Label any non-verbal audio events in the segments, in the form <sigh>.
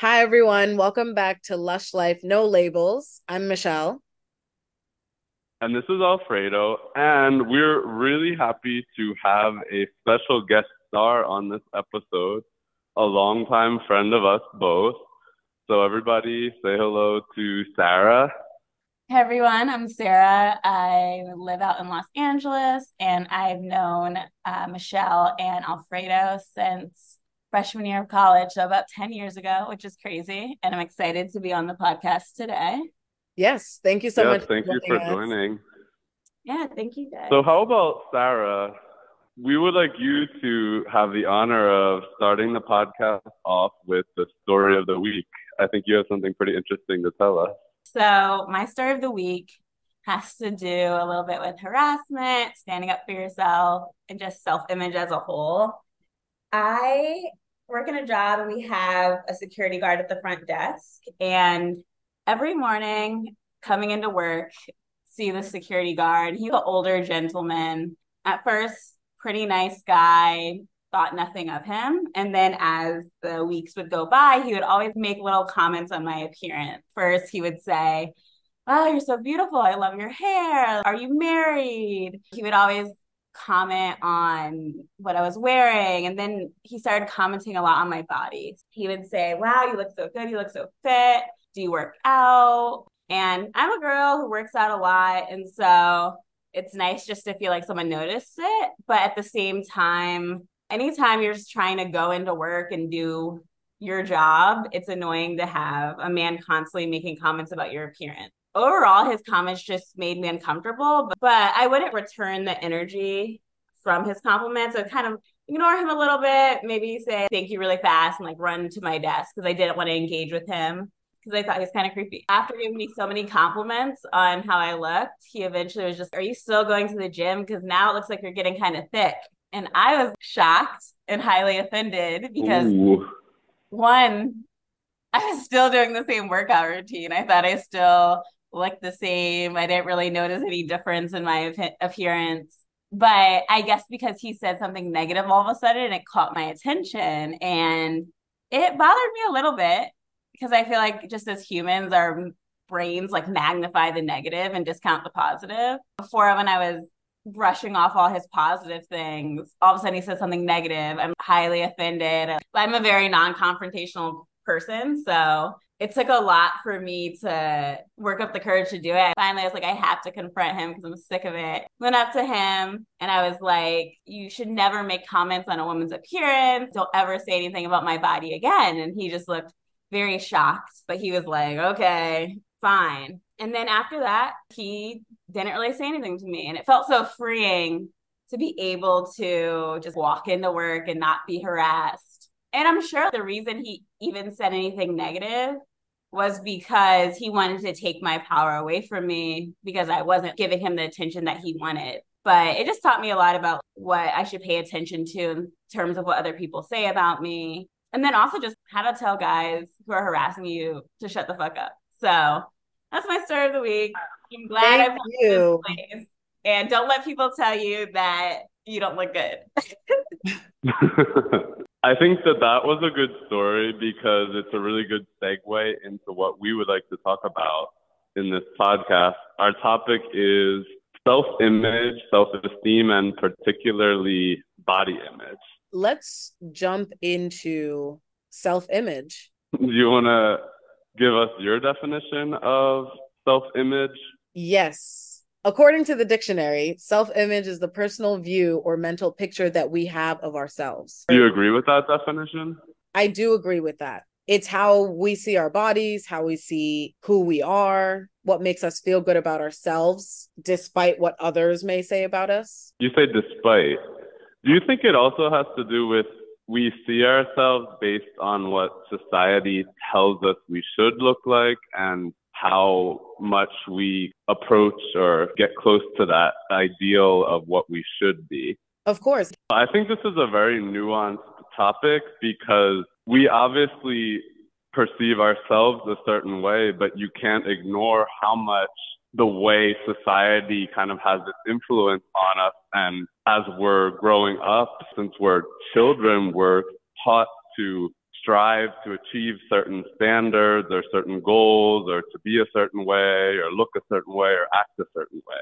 Hi, everyone. Welcome back to Lush Life No Labels. I'm Michelle. And this is Alfredo. And we're really happy to have a special guest star on this episode, a longtime friend of us both. So, everybody, say hello to Sarah. Hey everyone, I'm Sarah. I live out in Los Angeles and I've known uh, Michelle and Alfredo since freshman year of college, so about 10 years ago, which is crazy. And I'm excited to be on the podcast today. Yes. Thank you so yes, much. Thank you for us. joining. Yeah, thank you guys. So, how about Sarah? We would like you to have the honor of starting the podcast off with the story of the week. I think you have something pretty interesting to tell us. So, my story of the week has to do a little bit with harassment, standing up for yourself, and just self image as a whole. I work in a job and we have a security guard at the front desk. And every morning coming into work, see the security guard. He's an older gentleman. At first, pretty nice guy, thought nothing of him. And then as the weeks would go by, he would always make little comments on my appearance. First, he would say, Oh, you're so beautiful. I love your hair. Are you married? He would always comment on what I was wearing. And then he started commenting a lot on my body. He would say, Wow, you look so good. You look so fit. Do you work out? And I'm a girl who works out a lot. And so it's nice just to feel like someone noticed it. But at the same time, anytime you're just trying to go into work and do your job, it's annoying to have a man constantly making comments about your appearance overall, his comments just made me uncomfortable, but, but I wouldn't return the energy from his compliments. I kind of ignore him a little bit, maybe say thank you really fast and like run to my desk because I didn't want to engage with him because I thought he was kind of creepy. After giving me so many compliments on how I looked, he eventually was just, Are you still going to the gym? Because now it looks like you're getting kind of thick. And I was shocked and highly offended because Ooh. one, I was still doing the same workout routine. I thought I still looked the same. I didn't really notice any difference in my appearance. But I guess because he said something negative all of a sudden, it caught my attention and it bothered me a little bit because I feel like just as humans, our brains like magnify the negative and discount the positive. Before, when I was brushing off all his positive things, all of a sudden he said something negative. I'm highly offended. I'm a very non confrontational person. So it took a lot for me to work up the courage to do it. Finally, I was like, I have to confront him because I'm sick of it. Went up to him and I was like, You should never make comments on a woman's appearance. Don't ever say anything about my body again. And he just looked very shocked, but he was like, Okay, fine. And then after that, he didn't really say anything to me. And it felt so freeing to be able to just walk into work and not be harassed and I'm sure the reason he even said anything negative was because he wanted to take my power away from me because I wasn't giving him the attention that he wanted. But it just taught me a lot about what I should pay attention to in terms of what other people say about me. And then also just how to tell guys who are harassing you to shut the fuck up. So that's my story of the week. I'm glad Thank I put you. this place. And don't let people tell you that you don't look good. <laughs> <laughs> I think that that was a good story because it's a really good segue into what we would like to talk about in this podcast. Our topic is self image, self esteem, and particularly body image. Let's jump into self image. Do you want to give us your definition of self image? Yes. According to the dictionary, self image is the personal view or mental picture that we have of ourselves. Do you agree with that definition? I do agree with that. It's how we see our bodies, how we see who we are, what makes us feel good about ourselves, despite what others may say about us. You say despite. Do you think it also has to do with we see ourselves based on what society tells us we should look like and how much we approach or get close to that ideal of what we should be. Of course. I think this is a very nuanced topic because we obviously perceive ourselves a certain way, but you can't ignore how much the way society kind of has its influence on us. And as we're growing up, since we're children, we're taught to strive to achieve certain standards or certain goals or to be a certain way or look a certain way or act a certain way.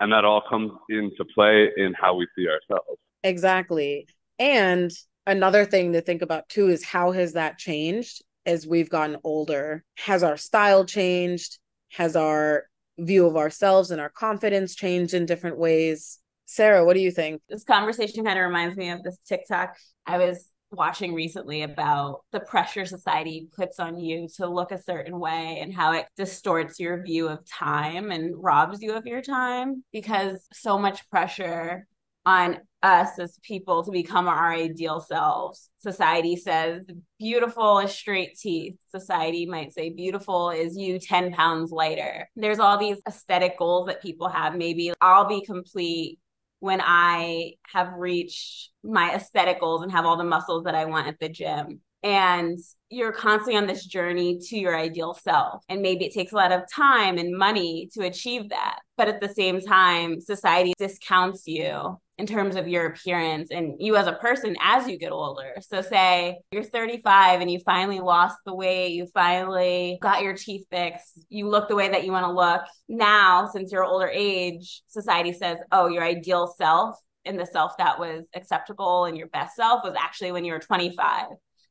And that all comes into play in how we see ourselves. Exactly. And another thing to think about too is how has that changed as we've gotten older? Has our style changed? Has our view of ourselves and our confidence changed in different ways? Sarah, what do you think? This conversation kind of reminds me of this TikTok I was watching recently about the pressure society puts on you to look a certain way and how it distorts your view of time and robs you of your time because so much pressure on us as people to become our ideal selves. Society says beautiful is straight teeth. Society might say beautiful is you 10 pounds lighter. There's all these aesthetic goals that people have. Maybe I'll be complete when I have reached my aesthetic goals and have all the muscles that I want at the gym. And you're constantly on this journey to your ideal self. And maybe it takes a lot of time and money to achieve that. But at the same time, society discounts you in terms of your appearance and you as a person as you get older. So, say you're 35 and you finally lost the weight, you finally got your teeth fixed, you look the way that you want to look. Now, since you're older age, society says, oh, your ideal self and the self that was acceptable and your best self was actually when you were 25.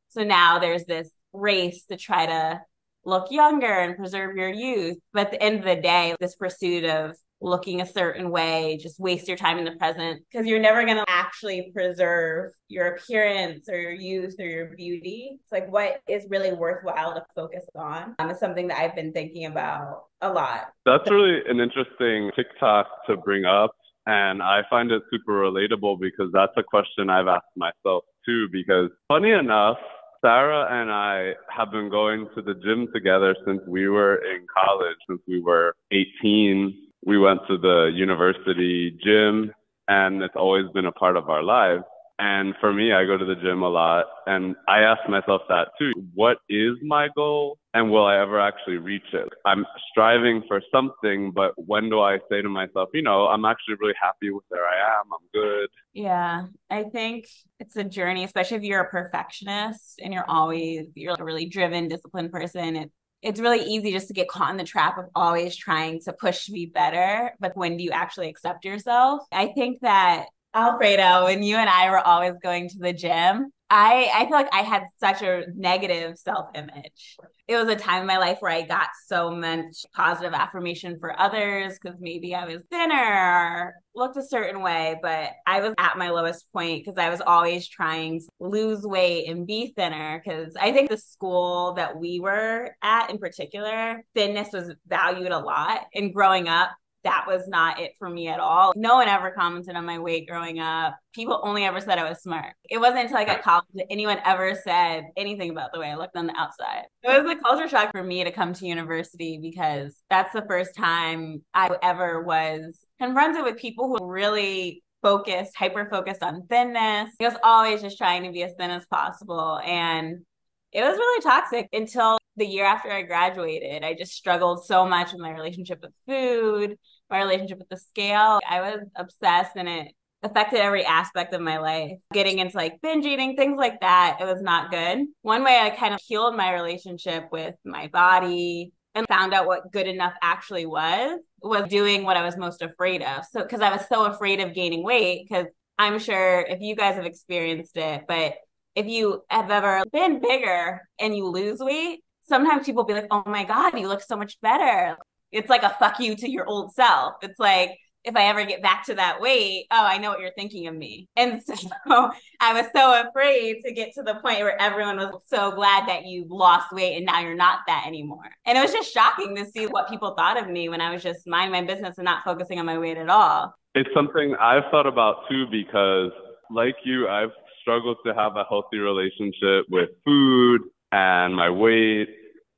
So now there's this race to try to look younger and preserve your youth. But at the end of the day, this pursuit of looking a certain way, just waste your time in the present because you're never going to actually preserve your appearance or your youth or your beauty. It's like what is really worthwhile to focus on um, is something that I've been thinking about a lot. That's really an interesting TikTok to bring up. And I find it super relatable because that's a question I've asked myself too. Because funny enough, Sarah and I have been going to the gym together since we were in college, since we were 18 we went to the university gym and it's always been a part of our lives. And for me, I go to the gym a lot and I ask myself that too. What is my goal and will I ever actually reach it? I'm striving for something, but when do I say to myself, you know, I'm actually really happy with where I am. I'm good. Yeah. I think it's a journey, especially if you're a perfectionist and you're always, you're a really driven, disciplined person. It, it's really easy just to get caught in the trap of always trying to push to be better. But when do you actually accept yourself? I think that Alfredo, when you and I were always going to the gym, I, I feel like I had such a negative self image. It was a time in my life where I got so much positive affirmation for others because maybe I was thinner looked a certain way, but I was at my lowest point because I was always trying to lose weight and be thinner. Because I think the school that we were at in particular, thinness was valued a lot. And growing up, that was not it for me at all. No one ever commented on my weight growing up. People only ever said I was smart. It wasn't until I got college that anyone ever said anything about the way I looked on the outside. It was a culture shock for me to come to university because that's the first time I ever was confronted with people who really focused, hyper focused on thinness. I was always just trying to be as thin as possible. And it was really toxic until the year after I graduated. I just struggled so much with my relationship with food, my relationship with the scale. I was obsessed and it affected every aspect of my life. Getting into like binge eating, things like that, it was not good. One way I kind of healed my relationship with my body and found out what good enough actually was was doing what I was most afraid of. So cuz I was so afraid of gaining weight cuz I'm sure if you guys have experienced it, but if you have ever been bigger and you lose weight, sometimes people be like, oh my God, you look so much better. It's like a fuck you to your old self. It's like, if I ever get back to that weight, oh, I know what you're thinking of me. And <laughs> so I was so afraid to get to the point where everyone was so glad that you lost weight and now you're not that anymore. And it was just shocking to see what people thought of me when I was just minding my business and not focusing on my weight at all. It's something I've thought about too because, like you, I've struggled to have a healthy relationship with food and my weight.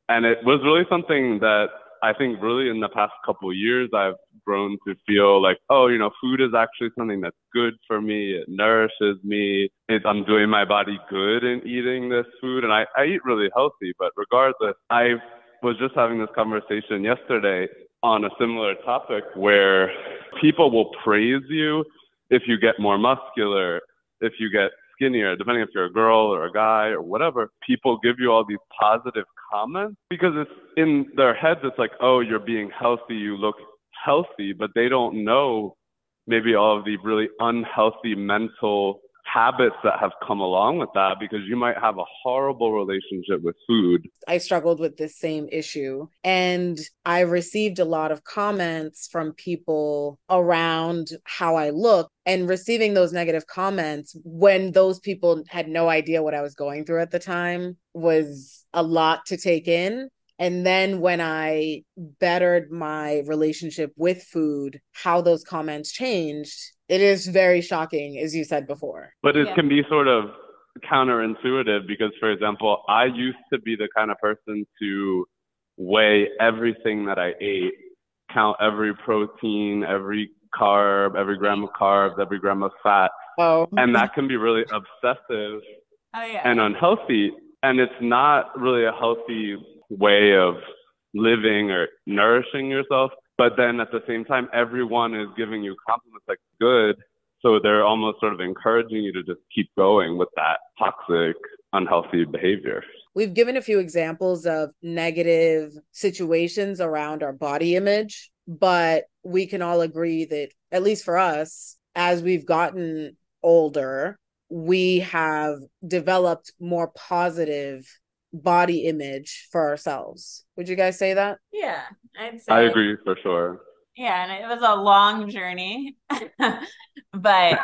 And it was really something that I think really in the past couple of years I've grown to feel like, oh, you know, food is actually something that's good for me. It nourishes me. It, I'm doing my body good in eating this food. And I, I eat really healthy, but regardless, I was just having this conversation yesterday on a similar topic where people will praise you if you get more muscular, if you get skinnier, depending if you're a girl or a guy or whatever, people give you all these positive comments because it's in their heads, it's like, oh, you're being healthy, you look healthy, but they don't know maybe all of the really unhealthy mental habits that have come along with that because you might have a horrible relationship with food. I struggled with this same issue and I received a lot of comments from people around how I look and receiving those negative comments when those people had no idea what I was going through at the time was a lot to take in. And then when I bettered my relationship with food, how those comments changed, it is very shocking, as you said before. But it yeah. can be sort of counterintuitive because, for example, I used to be the kind of person to weigh everything that I ate, count every protein, every carb, every gram of carbs, every gram of fat. Oh. And that can be really obsessive oh, yeah. and unhealthy. And it's not really a healthy way of living or nourishing yourself. But then at the same time, everyone is giving you compliments like good. So they're almost sort of encouraging you to just keep going with that toxic, unhealthy behavior. We've given a few examples of negative situations around our body image, but we can all agree that, at least for us, as we've gotten older, we have developed more positive body image for ourselves. Would you guys say that? Yeah, I'd say. I agree for sure. Yeah, and it was a long journey, <laughs> but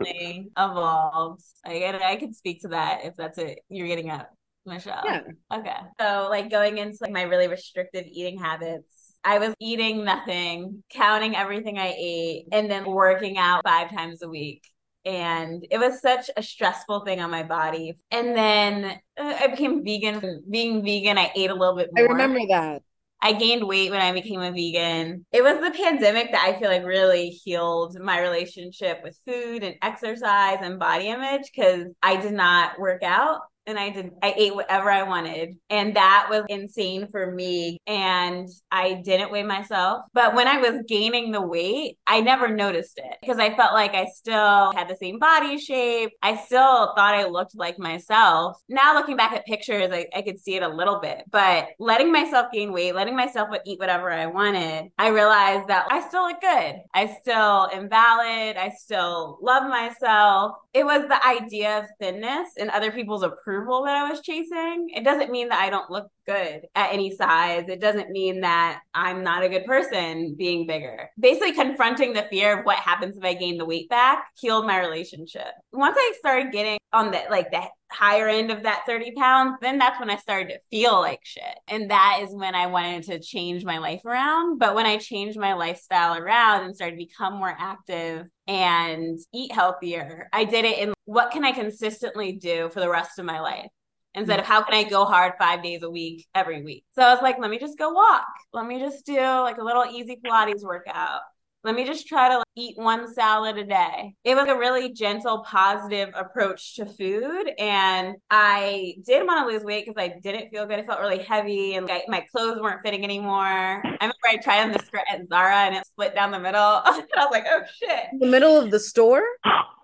it <laughs> evolved. I I could speak to that if that's it you're getting at, Michelle. Yeah. Okay. So like going into like my really restrictive eating habits, I was eating nothing, counting everything I ate, and then working out five times a week and it was such a stressful thing on my body. And then uh, I became vegan. Being vegan, I ate a little bit more. I remember that. I gained weight when I became a vegan. It was the pandemic that I feel like really healed my relationship with food and exercise and body image because I did not work out and I did I ate whatever I wanted. And that was insane for me. And I didn't weigh myself. But when I was gaining the weight I never noticed it because I felt like I still had the same body shape. I still thought I looked like myself. Now looking back at pictures I, I could see it a little bit. But letting myself gain weight letting myself eat whatever I wanted I realized that I still look good. I still am valid. I still love myself. It was the idea of thinness and other people's approval that I was chasing. It doesn't mean that I don't look good at any size. It doesn't mean that I'm not a good person being bigger. Basically, confronting the fear of what happens if I gain the weight back healed my relationship. Once I started getting on the like the higher end of that 30 pounds, then that's when I started to feel like shit. And that is when I wanted to change my life around. But when I changed my lifestyle around and started to become more active and eat healthier, I did it in what can I consistently do for the rest of my life? instead of how can I go hard five days a week every week. So I was like, let me just go walk. Let me just do like a little easy Pilates workout. Let me just try to like, eat one salad a day. It was a really gentle, positive approach to food. And I did want to lose weight because I didn't feel good. I felt really heavy and like, my clothes weren't fitting anymore. I remember I tried on the skirt at Zara and it split down the middle. <laughs> I was like, oh shit. The middle of the store?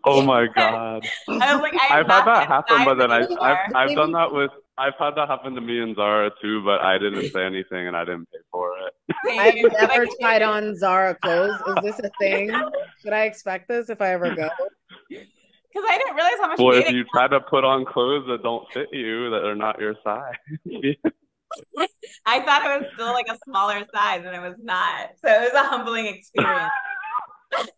Oh my <laughs> god! I was like, I have had that happen, but then I, I've, I've done that with I've had that happen to me in Zara too, but I didn't say anything and I didn't pay for it. I've <laughs> never tried on Zara clothes. Is this a thing? <laughs> Should I expect this if I ever go? Because I didn't realize how much. Well, if you try to put on clothes that don't fit you, that are not your size. <laughs> I thought it was still like a smaller size, and it was not. So it was a humbling experience.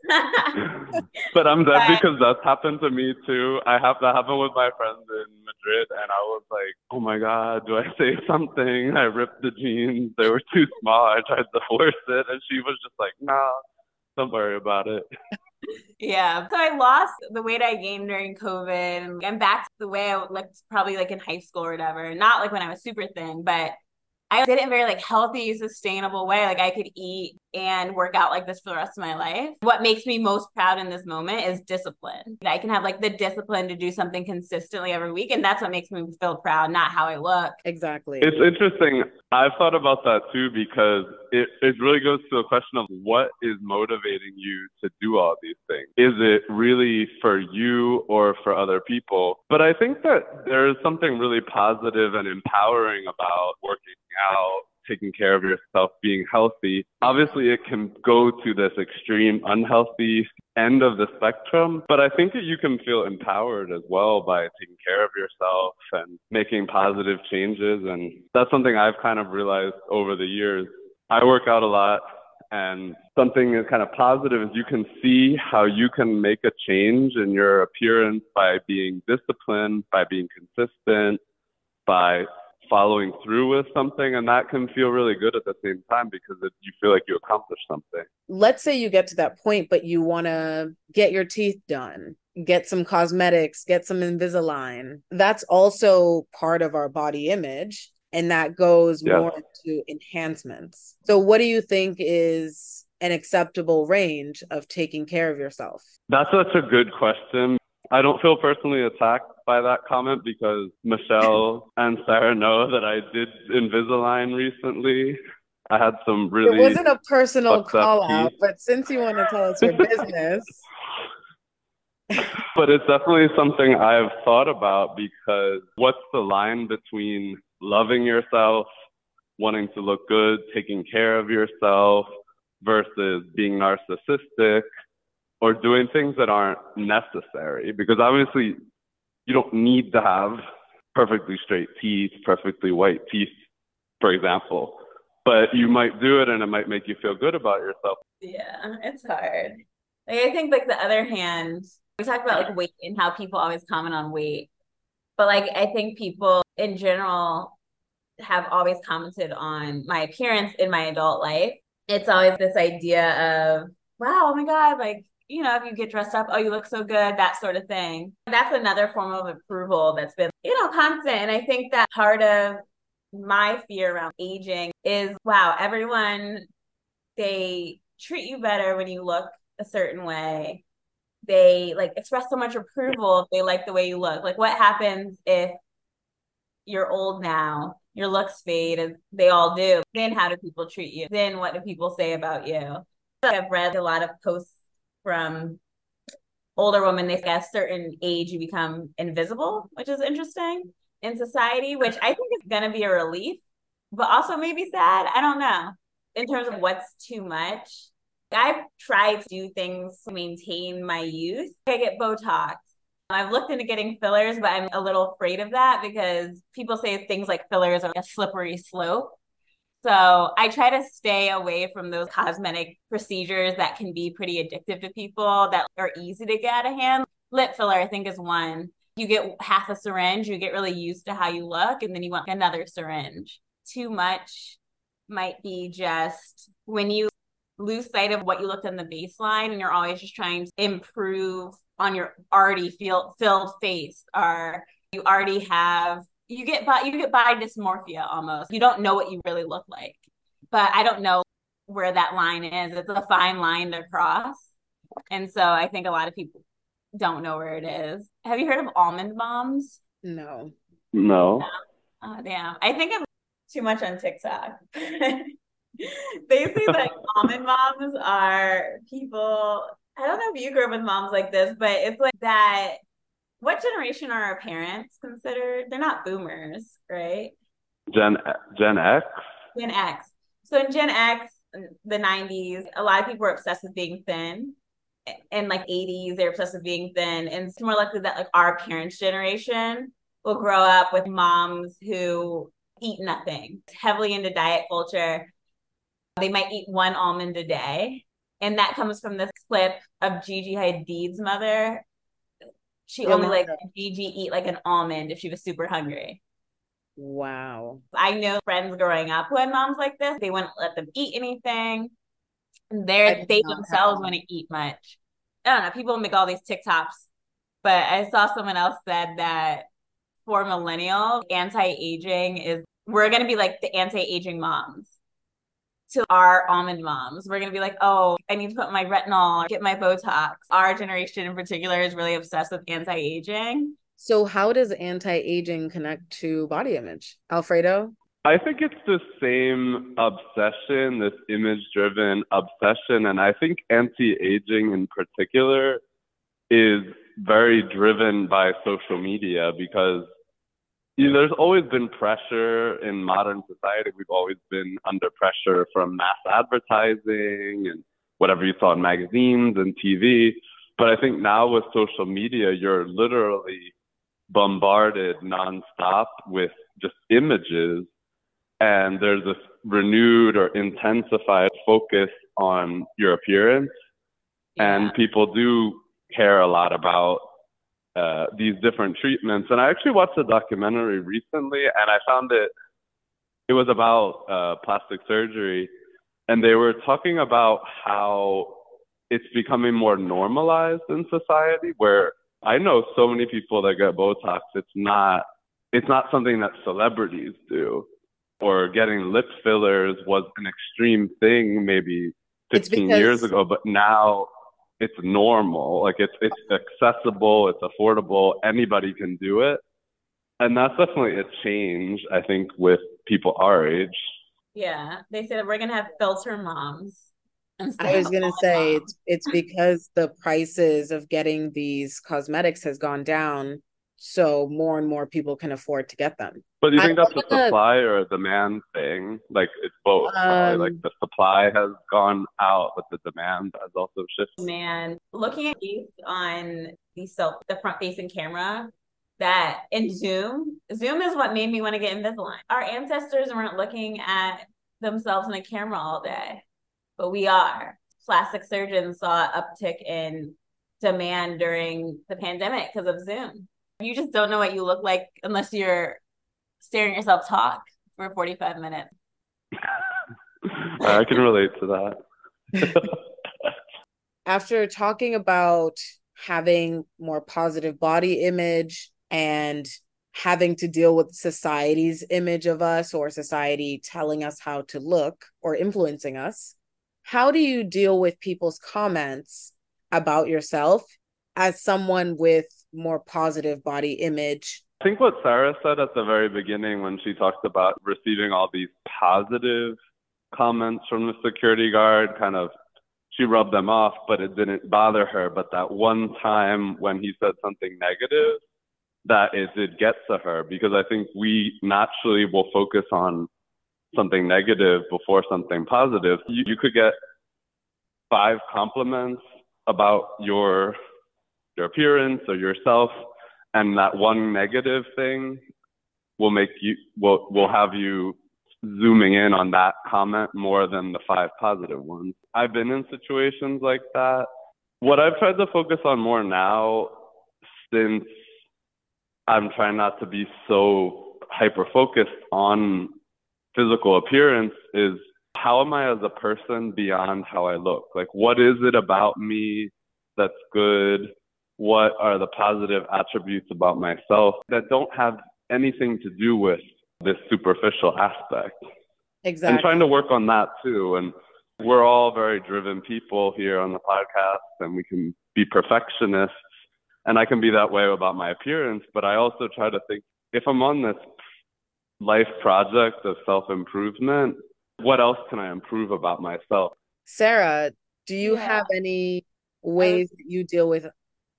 <laughs> but I'm dead because that's happened to me too. I have that happen with my friends in Madrid, and I was like, "Oh my god, do I say <laughs> something?" I ripped the jeans; they were too small. I tried to force it, and she was just like, "No, don't worry about it." Yeah. So I lost the weight I gained during COVID and I'm back to the way I looked probably like in high school or whatever. Not like when I was super thin, but I did it in a very like healthy, sustainable way. Like I could eat and work out like this for the rest of my life. What makes me most proud in this moment is discipline. I can have like the discipline to do something consistently every week. And that's what makes me feel proud, not how I look. Exactly. It's interesting. I've thought about that too because it, it really goes to a question of what is motivating you to do all these things. Is it really for you or for other people? But I think that there is something really positive and empowering about working out, taking care of yourself, being healthy. Obviously, it can go to this extreme unhealthy end of the spectrum, but I think that you can feel empowered as well by taking care of yourself and making positive changes. And that's something I've kind of realized over the years. I work out a lot. And something is kind of positive is you can see how you can make a change in your appearance by being disciplined, by being consistent, by following through with something and that can feel really good at the same time because it, you feel like you accomplished something. Let's say you get to that point but you want to get your teeth done get some cosmetics get some invisalign. That's also part of our body image and that goes yes. more to enhancements. So what do you think is an acceptable range of taking care of yourself? That's such a good question. I don't feel personally attacked by that comment because Michelle <laughs> and Sarah know that I did Invisalign recently. I had some really. It wasn't a personal call out, but since you want to tell us your <laughs> business. but it's definitely something I've thought about because what's the line between loving yourself, wanting to look good, taking care of yourself, versus being narcissistic or doing things that aren't necessary? Because obviously, you don't need to have perfectly straight teeth, perfectly white teeth, for example. But you might do it and it might make you feel good about yourself. Yeah, it's hard. Like I think like the other hand, we talk about like weight and how people always comment on weight. But like I think people in general have always commented on my appearance in my adult life. It's always this idea of, wow, oh my God, like you know, if you get dressed up, oh, you look so good, that sort of thing. That's another form of approval that's been, you know, constant. And I think that part of my fear around aging is wow, everyone, they treat you better when you look a certain way. They like express so much approval if they like the way you look. Like, what happens if you're old now? Your looks fade as they all do. Then how do people treat you? Then what do people say about you? I've read a lot of posts from older women, they say at a certain age you become invisible, which is interesting in society, which I think is going to be a relief, but also maybe sad. I don't know. In terms of what's too much, I've tried to do things to maintain my youth. I get Botox. I've looked into getting fillers, but I'm a little afraid of that because people say things like fillers are a slippery slope. So I try to stay away from those cosmetic procedures that can be pretty addictive to people that are easy to get out of hand. Lip filler, I think, is one. You get half a syringe, you get really used to how you look, and then you want another syringe. Too much might be just when you lose sight of what you looked on the baseline and you're always just trying to improve on your already feel, filled face or you already have you get by you get body dysmorphia almost. You don't know what you really look like. But I don't know where that line is. It's a fine line to cross. And so I think a lot of people don't know where it is. Have you heard of almond moms? No. No. Oh damn. I think I'm too much on TikTok. they say that almond moms are people I don't know if you grew up with moms like this, but it's like that what generation are our parents considered? They're not boomers, right? Gen Gen X. Gen X. So in Gen X, the 90s, a lot of people were obsessed with being thin. In like 80s, they're obsessed with being thin. And it's more likely that like our parents' generation will grow up with moms who eat nothing, heavily into diet culture. They might eat one almond a day. And that comes from this clip of Gigi Hadid's mother she yeah, only like Gigi eat like an almond if she was super hungry. Wow. I know friends growing up who had moms like this. They wouldn't let them eat anything. They're they themselves wouldn't eat much. I don't know. People make all these TikToks, but I saw someone else said that for millennials, anti-aging is we're going to be like the anti-aging moms to our almond moms. We're going to be like, oh, I need to put my retinol, get my Botox. Our generation in particular is really obsessed with anti aging. So, how does anti aging connect to body image? Alfredo? I think it's the same obsession, this image driven obsession. And I think anti aging in particular is very driven by social media because you know, there's always been pressure in modern society. We've always been under pressure from mass advertising and whatever you saw in magazines and TV. But I think now with social media, you're literally bombarded nonstop with just images. And there's this renewed or intensified focus on your appearance. Yeah. And people do care a lot about uh, these different treatments. And I actually watched a documentary recently, and I found it. It was about uh, plastic surgery, and they were talking about how it's becoming more normalized in society. Where I know so many people that get Botox. It's not. It's not something that celebrities do. Or getting lip fillers was an extreme thing maybe 15 because- years ago, but now it's normal. Like it's it's accessible, it's affordable, anybody can do it. And that's definitely a change, I think, with people our age. Yeah. They said we're gonna have filter moms. I was gonna say it's it's because the prices of getting these cosmetics has gone down so more and more people can afford to get them. But do you think I that's a supply or a demand thing? Like it's both. Um, like the supply has gone out, but the demand has also shifted. Man, looking at these on the self, the front facing camera, that in Zoom, Zoom is what made me want to get Invisalign. Our ancestors weren't looking at themselves in a camera all day, but we are. Plastic surgeons saw an uptick in demand during the pandemic because of Zoom. You just don't know what you look like unless you're staring yourself talk for 45 minutes. I can relate to that. <laughs> After talking about having more positive body image and having to deal with society's image of us or society telling us how to look or influencing us, how do you deal with people's comments about yourself as someone with more positive body image. I think what Sarah said at the very beginning when she talked about receiving all these positive comments from the security guard kind of she rubbed them off, but it didn't bother her. But that one time when he said something negative, that it did get to her because I think we naturally will focus on something negative before something positive. You, you could get five compliments about your your appearance or yourself, and that one negative thing will make you will will have you zooming in on that comment more than the five positive ones. I've been in situations like that. What I've tried to focus on more now since I'm trying not to be so hyper focused on physical appearance is how am I as a person beyond how I look? Like, what is it about me that's good? What are the positive attributes about myself that don't have anything to do with this superficial aspect. Exactly. And trying to work on that too. And we're all very driven people here on the podcast and we can be perfectionists. And I can be that way about my appearance, but I also try to think if I'm on this life project of self improvement, what else can I improve about myself? Sarah, do you yeah. have any ways that you deal with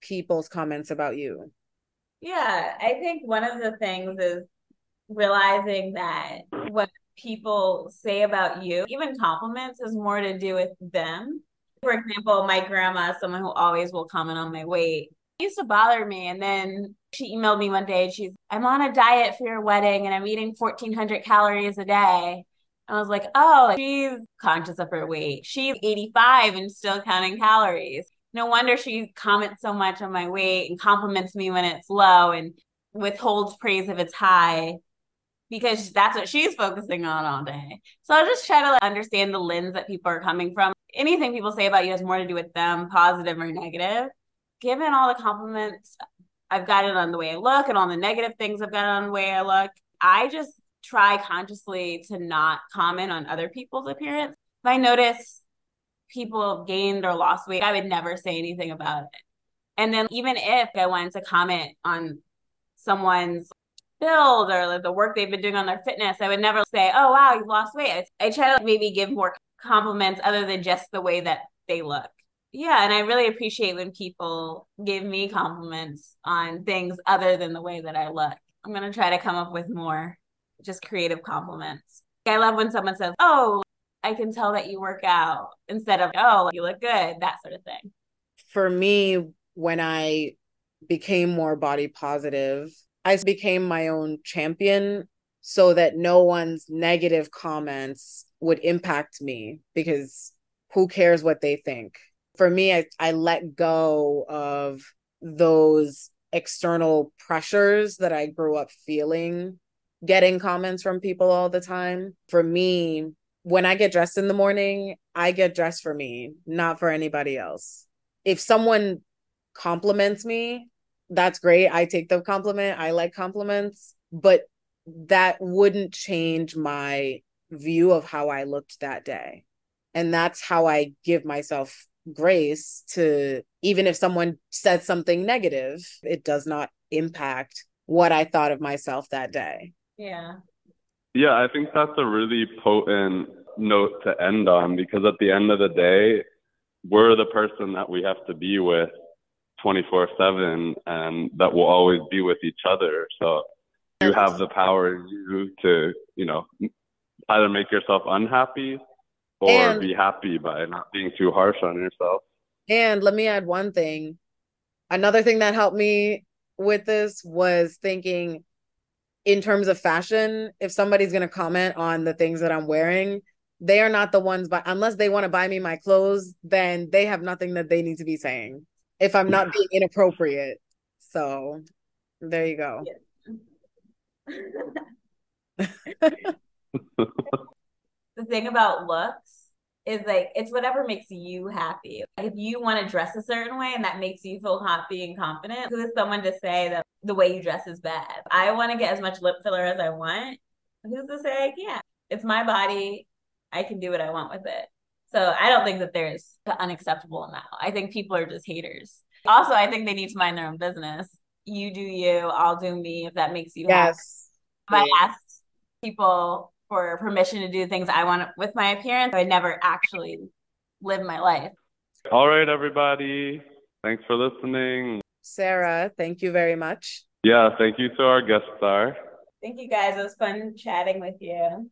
people's comments about you? Yeah, I think one of the things is realizing that what people say about you, even compliments, is more to do with them. For example, my grandma, someone who always will comment on my weight, used to bother me. And then she emailed me one day and she's, I'm on a diet for your wedding and I'm eating 1400 calories a day. And I was like, oh, she's conscious of her weight. She's 85 and still counting calories no wonder she comments so much on my weight and compliments me when it's low and withholds praise if it's high because that's what she's focusing on all day. So I'll just try to like, understand the lens that people are coming from. Anything people say about you has more to do with them, positive or negative. Given all the compliments I've gotten on the way I look and all the negative things I've gotten on the way I look, I just try consciously to not comment on other people's appearance. If I notice people gained or lost weight, I would never say anything about it. And then even if I wanted to comment on someone's build or like the work they've been doing on their fitness, I would never say, "Oh wow, you've lost weight." I, try to maybe give more compliments other than just the way that they look. Yeah, and I really appreciate when people give me compliments on things other than the way that I look. I'm going to try to come up with more just creative compliments. I love when someone says, "Oh, I can tell that you work out," instead of, "Oh, you look good," that sort of thing. For me, when I became more body positive, I became my own champion so that no one's negative comments would impact me because who cares what they think? For me, I, I let go of those external pressures that I grew up feeling, getting comments from people all the time. For me, when I get dressed in the morning, I get dressed for me, not for anybody else. If someone compliments me, that's great. I take the compliment. I like compliments, but that wouldn't change my view of how I looked that day. And that's how I give myself grace to even if someone said something negative, it does not impact what I thought of myself that day. Yeah. Yeah, I think that's a really potent note to end on because at the end of the day, we're the person that we have to be with 24 7 and that will always be with each other. So you have the power in you to, you know, either make yourself unhappy or and, be happy by not being too harsh on yourself. And let me add one thing. Another thing that helped me with this was thinking in terms of fashion, if somebody's going to comment on the things that I'm wearing, they are not the ones but unless they want to buy me my clothes, then they have nothing that they need to be saying if I'm not being inappropriate. So there you go. <laughs> the thing about looks is like it's whatever makes you happy. If you want to dress a certain way and that makes you feel happy and confident, who is someone to say that the way you dress is bad? I want to get as much lip filler as I want. Who's to say I can't? It's my body. I can do what I want with it. So I don't think that there's an unacceptable amount. I think people are just haters. Also, I think they need to mind their own business. You do you, I'll do me if that makes you yes. happy. If I ask people for permission to do things I want with my appearance, I never actually live my life. All right, everybody. Thanks for listening. Sarah, thank you very much. Yeah, thank you to our guest star. Thank you guys. It was fun chatting with you.